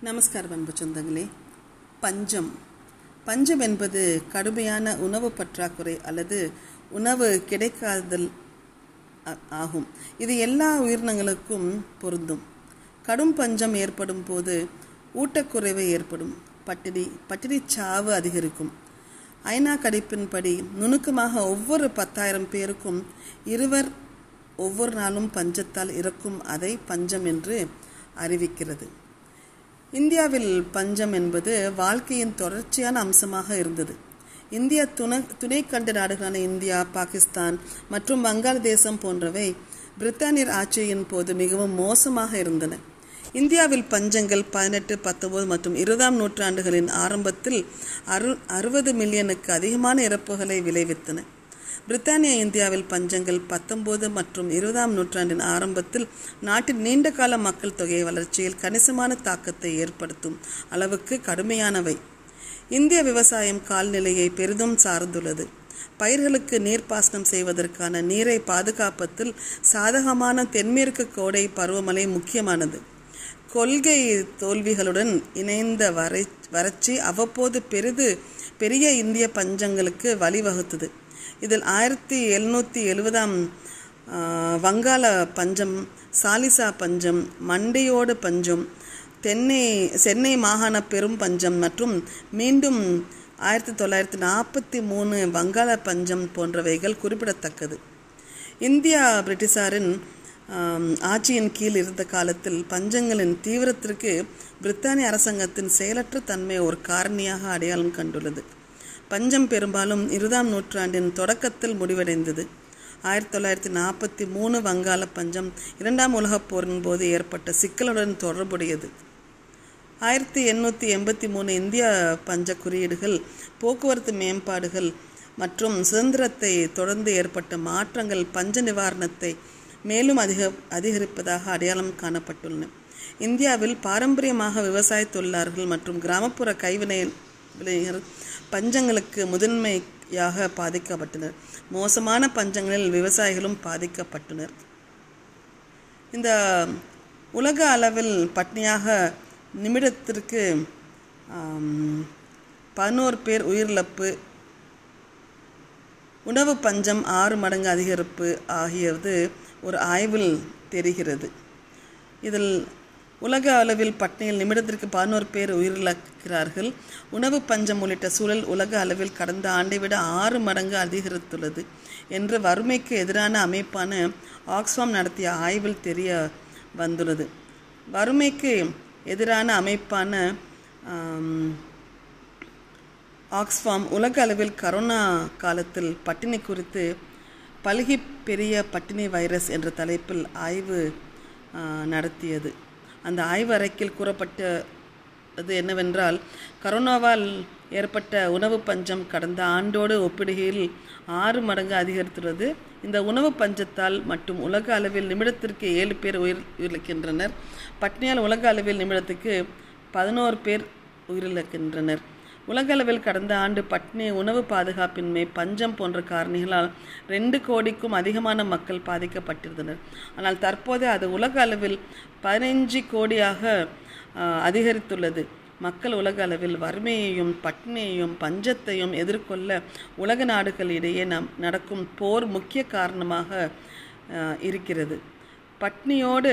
நமஸ்காரம் அன்பு சொந்தங்களே. பஞ்சம். பஞ்சம் என்பது கடுமையான உணவு பற்றாக்குறை அல்லது உணவு கிடைக்காதல் ஆகும். இது எல்லா உயிரினங்களுக்கும் பொருந்தும். கடும் பஞ்சம் ஏற்படும் போது ஊட்டக்குறைவு ஏற்படும். பட்டினி பட்டினி சாவு அதிகரிக்கும். ஐநா கணிப்பின்படி நுணுக்கமாக ஒவ்வொரு பத்தாயிரம் பேருக்கும் இருவர் ஒவ்வொரு நாளும் பஞ்சத்தால் இறக்கும் அதை பஞ்சம் என்று அறிவிக்கிறது. இந்தியாவில் பஞ்சம் என்பது வாழ்க்கையின் தொடர்ச்சியான அம்சமாக இருந்தது. இந்திய துணை துணைக்கண்ட நாடுகளான இந்தியா பாகிஸ்தான் மற்றும் வங்காளதேசம் போன்றவை பிரித்தானியர் ஆட்சியின் போது மிகவும் மோசமாக இருந்தன. இந்தியாவில் பஞ்சங்கள் பதினெட்டு பத்தொன்பது மற்றும் இருபதாம் நூற்றாண்டுகளின் ஆரம்பத்தில் அறு அறுபது மில்லியனுக்கு அதிகமான இறப்புகளை விளைவித்தன. பிரித்தானிய இந்தியாவில் பஞ்சங்கள் பத்தொன்பது மற்றும் இருபதாம் நூற்றாண்டின் ஆரம்பத்தில் நாட்டின் நீண்டகால மக்கள் தொகை வளர்ச்சியில் கணிசமான தாக்கத்தை ஏற்படுத்தும் அளவுக்கு கடுமையானவை. இந்திய விவசாயம் கால்நிலையை பெரிதும் சார்ந்துள்ளது. பயிர்களுக்கு நீர்ப்பாசனம் செய்வதற்கான நீரை பாதுகாப்பதில் சாதகமான தென்மேற்கு கோடை பருவமழை முக்கியமானது. கொள்கை தோல்விகளுடன் இணைந்த வரை வறட்சி அவ்வப்போது பெரிது பெரிய இந்திய பஞ்சங்களுக்கு வழிவகுத்தது. இதில் ஆயிரத்தி எழுநூற்றி எழுபதாம் வங்காள பஞ்சம் சாலிசா பஞ்சம் மண்டையோடு பஞ்சம் தென்னை சென்னை மாகாண பெரும் பஞ்சம் மற்றும் மீண்டும் ஆயிரத்தி தொள்ளாயிரத்தி நாற்பத்தி மூணு வங்காள பஞ்சம் போன்றவைகள் குறிப்பிடத்தக்கது. இந்தியா பிரிட்டிஷாரின் ஆட்சியின் கீழ் இருந்த காலத்தில் பஞ்சங்களின் தீவிரத்திற்கு பிரித்தானிய அரசாங்கத்தின் செயலற்ற தன்மை ஒரு காரணியாக அடையாளம் கண்டுள்ளது. பஞ்சம் பெரும்பாலும் இருபதாம் நூற்றாண்டின் தொடக்கத்தில் முடிவடைந்தது. ஆயிரத்தி தொள்ளாயிரத்தி நாற்பத்தி மூணு வங்காள பஞ்சம் இரண்டாம் உலகப் போரின் போது ஏற்பட்ட சிக்கலுடன் தொடர்புடையது. ஆயிரத்தி எண்ணூற்றி எண்பத்தி மூணு இந்திய பஞ்ச குறியீடுகள் போக்குவரத்து மேம்பாடுகள் மற்றும் சுதந்திரத்தை தொடர்ந்து ஏற்பட்ட மாற்றங்கள் பஞ்ச நிவாரணத்தை மேலும் அதிக அதிகரிப்பதாக அடையாளம் காணப்பட்டுள்ளன. இந்தியாவில் பாரம்பரியமாக விவசாய தொழிலாளர்கள் மற்றும் கிராமப்புற கைவினை விளைஞர் பஞ்சங்களுக்கு முதன்மையாக பாதிக்கப்பட்டனர். மோசமான பஞ்சங்களில் விவசாயிகளும் பாதிக்கப்பட்டனர். இந்த உலக அளவில் பட்னியாக நிமிடத்திற்கு பதினோரு பேர் உயிரிழப்பு உணவு பஞ்சம் ஆறு மடங்கு அதிகரிப்பு ஆகியது ஒரு ஆய்வில் தெரிகிறது. இதில் உலக அளவில் பட்னியில் நிமிடத்திற்கு பதினோரு பேர் உயிரிழக்கிறார்கள். உணவு பஞ்சம் உள்ளிட்ட சூழல் உலக அளவில் கடந்த ஆண்டை விட ஆறு மடங்கு அதிகரித்துள்ளது என்று வறுமைக்கு எதிரான அமைப்பான ஆக்ஸ்ஃபாம் நடத்திய ஆய்வில் தெரிய வந்துள்ளது. வறுமைக்கு எதிரான அமைப்பான ஆம், ஆக்ஸ்ஃபாம் உலக அளவில் கரோனா காலத்தில் பட்டினி குறித்து பல்கி பெரிய பட்டினி வைரஸ் என்ற தலைப்பில் ஆய்வு நடத்தியது. அந்த ஆய்வறைக்கில் கூறப்பட்ட அது என்னவென்றால் கரோனாவால் ஏற்பட்ட உணவு பஞ்சம் கடந்த ஆண்டோடு ஒப்பிடுகையில் ஆறு மடங்கு அதிகரித்துள்ளது. இந்த உணவு பஞ்சத்தால் மட்டும் உலக அளவில் நிமிடத்திற்கு ஏழு பேர் உயிர் உயிரிழக்கின்றனர். பட்னியால் உலக அளவில் நிமிடத்துக்கு பதினோரு பேர் உயிரிழக்கின்றனர். உலகளவில் கடந்த ஆண்டு பட்னி உணவு பாதுகாப்பின்மை பஞ்சம் போன்ற காரணிகளால் ரெண்டு கோடிக்கும் அதிகமான மக்கள் பாதிக்கப்பட்டிருந்தனர். ஆனால் தற்போது அது உலக அளவில் பதினைஞ்சு கோடியாக அதிகரித்துள்ளது. மக்கள் உலக அளவில் வறுமையையும் பட்டினியையும் பஞ்சத்தையும் எதிர்கொள்ள உலக நாடுகளிடையே நம் நடக்கும் போர் முக்கிய காரணமாக இருக்கிறது. பட்னியோடு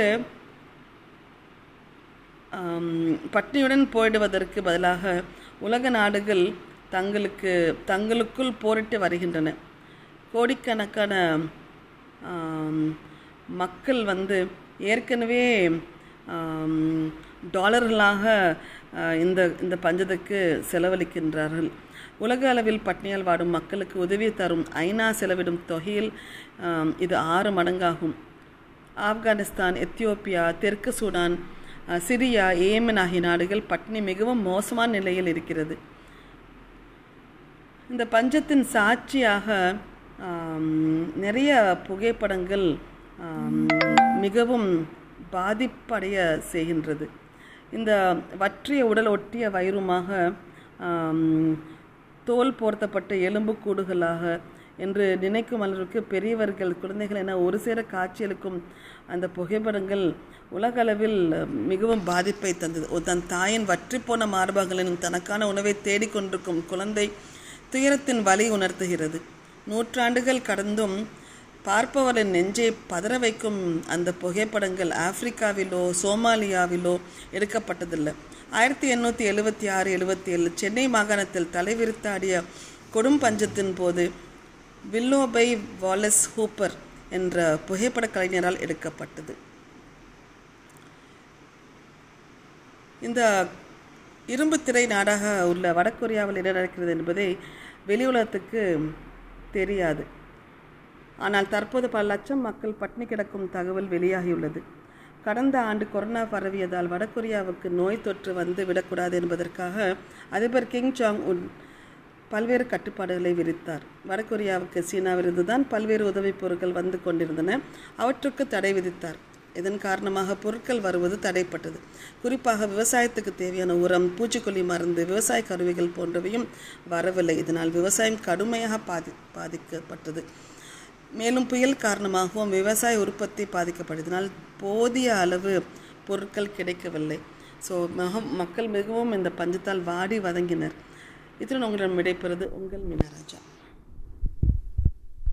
பட்னியுடன் போயிடுவதற்கு பதிலாக உலக நாடுகள் தங்களுக்கு தங்களுக்குள் போரிட்டு வருகின்றன. கோடிக்கணக்கான மக்கள் வந்து ஏற்கனவே டாலர்களாக இந்த இந்த பஞ்சத்துக்கு செலவழிக்கின்றார்கள். உலக அளவில் பட்னியால் வாடும் மக்களுக்கு உதவி தரும் ஐநா செலவிடும் தொகையில் இது ஆறு மடங்காகும். ஆப்கானிஸ்தான் எத்தியோப்பியா தெற்கு சூடான் சிரியா ஏமன் ஆகிய நாடுகள் பட்டினி மிகவும் மோசமான நிலையில் இருக்கிறது. இந்த பஞ்சத்தின் சாட்சியாக நிறைய புகைப்படங்கள் மிகவும் பாதிப்படைய செய்கின்றது. இந்த வற்றிய உடல் ஒட்டிய வயிறுமாக தோல் போர்த்தப்பட்ட எலும்புக்கூடுகளாக என்று நினைக்கும் அளவிற்கு பெரியவர்கள் குழந்தைகள் என ஒரு சேர காட்சியளிக்கும் அந்த புகைப்படங்கள் உலகளவில் மிகவும் பாதிப்பை தந்தது. தன் தாயின் வற்றிப்போன மார்பகங்களின் தனக்கான உணவை தேடிக்கொண்டிருக்கும் குழந்தை துயரத்தின் வலி உணர்த்துகிறது. நூற்றாண்டுகள் கடந்தும் பார்ப்பவரின் நெஞ்சை பதற வைக்கும் அந்த புகைப்படங்கள் ஆப்பிரிக்காவிலோ சோமாலியாவிலோ எடுக்கப்பட்டதில்லை. ஆயிரத்தி எண்ணூற்றி எழுபத்தி ஆறு எழுபத்தி ஏழு சென்னை மாகாணத்தில் தலைவிரித்தாடிய கொடும் பஞ்சத்தின் போது வில்லோபை வாலஸ் ஹூப்பர் என்ற புகைப்பட கலைஞரால் எடுக்கப்பட்டது. இந்த இரும்பு திரை நாடாக உள்ள வடகொரியாவில் என்ன நடக்கிறது என்பதை வெளி உலகத்துக்கு தெரியாது. ஆனால் தற்போது பல லட்சம் மக்கள் பட்டினி கிடக்கும் தகவல் வெளியாகியுள்ளது. கடந்த ஆண்டு கொரோனா பரவியதால் வடகொரியாவுக்கு நோய் தொற்று வந்து விடக்கூடாது என்பதற்காக அதிபர் கிங் ஜாங் உன் பல்வேறு கட்டுப்பாடுகளை விதித்தார். வடகொரியாவுக்கு சீனாவிலிருந்து தான் பல்வேறு உதவிப் பொருட்கள் வந்து கொண்டிருந்தன. அவற்றுக்கு தடை விதித்தார். இதன் காரணமாக பொருட்கள் வருவது தடைப்பட்டது. குறிப்பாக விவசாயத்துக்கு தேவையான உரம் பூச்சிக்கொல்லி மருந்து விவசாய கருவிகள் போன்றவையும் வரவில்லை. இதனால் விவசாயம் கடுமையாக பாதி பாதிக்கப்பட்டது. மேலும் புயல் காரணமாகவும் விவசாய உற்பத்தி பாதிக்கப்பட்டதினால் போதிய அளவு பொருட்கள் கிடைக்கவில்லை. ஸோ மக்கள் மிகவும் இந்த பஞ்சத்தால் வாடி வதங்கினர். இத்துடன் உங்களிடம் விடைபெறுவது உங்கள் மீனராஜா.